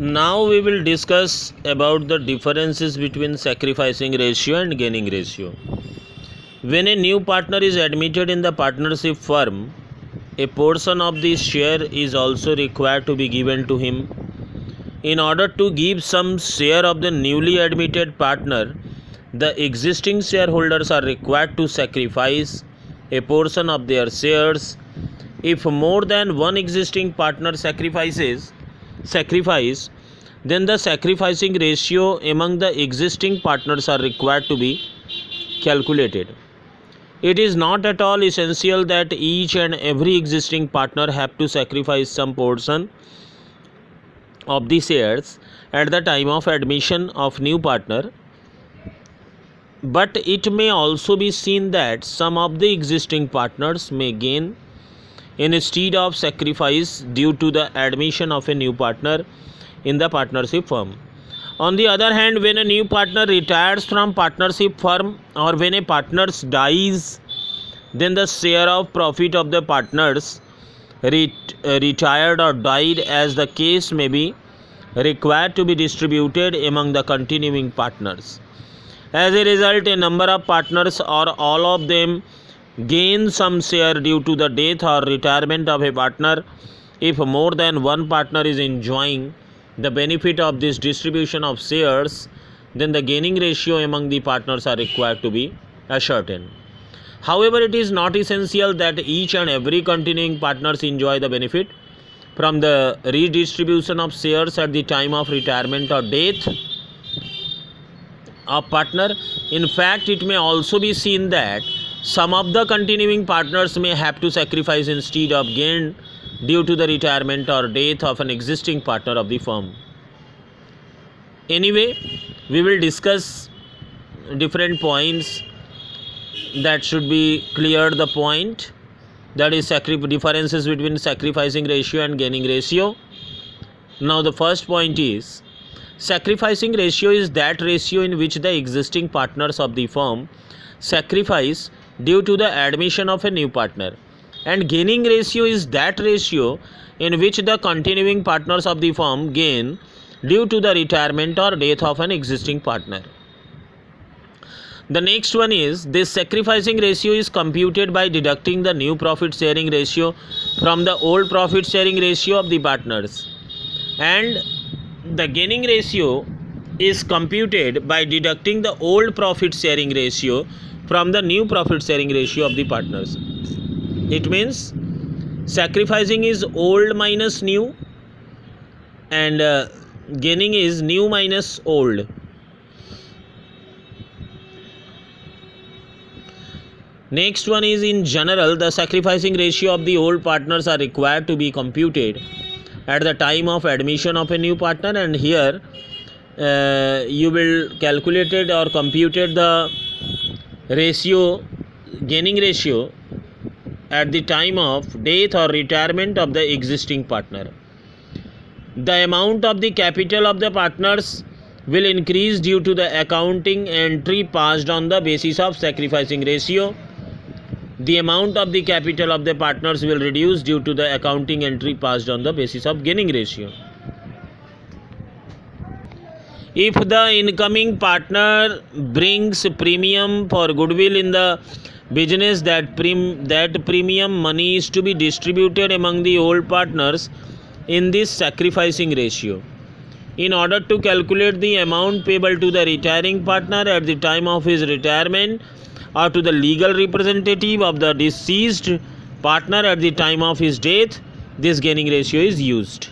now we will discuss about the differences between sacrificing ratio and gaining ratio. When a new partner is admitted in the partnership firm a portion of the share is also required to be given to him. In order to give some share of the newly admitted partner the existing shareholders are required to sacrifice a portion of their shares. If more than one existing partner sacrifices sacrifice then the sacrificing ratio among the existing partners are required to be calculated. It is not at all essential that each and every existing partner have to sacrifice some portion of the shares at the time of admission of new partner. But it may also be seen that some of the existing partners may gain instead of sacrifice due to the admission of a new partner in the partnership firm. On the other hand, when a new partner retires from partnership firm or when a partner dies, then the share of profit of the partners ret- retired or died as the case may be required to be distributed among the continuing partners. As a result, a number of partners or all of them gain some share due to the death or retirement of a partner. If more than one partner is enjoying the benefit of this distribution of shares then the gaining ratio among the partners are required to be ascertained. However it is not essential that each and every continuing partners enjoy the benefit from the redistribution of shares at the time of retirement or death of partner. In fact it may also be seen that some of the continuing partners may have to sacrifice instead of gain due to the retirement or death of an existing partner of the firm. Anyway, we will discuss different points that should be cleared the point that is differences between sacrificing ratio and gaining ratio. Now the first point is sacrificing ratio is that ratio in which the existing partners of the firm sacrifice due to the admission of a new partner and gaining ratio is that ratio in which the continuing partners of the firm gain due to the retirement or death of an existing partner. The next one is this sacrificing ratio is computed by deducting the new profit sharing ratio from the old profit sharing ratio of the partners and the gaining ratio is computed by deducting the old profit sharing ratio from the new profit sharing ratio of the partners. It means sacrificing is old minus new and uh, gaining is new minus old. Next one is in general the sacrificing ratio of the old partners are required to be computed at the time of admission of a new partner and here uh, you will calculated or computed the ratio gaining ratio at the time of death or retirement of the existing partner. The amount of the capital of the partners will increase due to the accounting entry passed on the basis of sacrificing ratio. The amount of the capital of the partners will reduce due to the accounting entry passed on the basis of gaining ratio if the incoming partner brings premium for goodwill in the business that prim that premium money is to be distributed among the old partners in this sacrificing ratio. In order to calculate the amount payable to the retiring partner at the time of his retirement or to the legal representative of the deceased partner at the time of his death this gaining ratio is used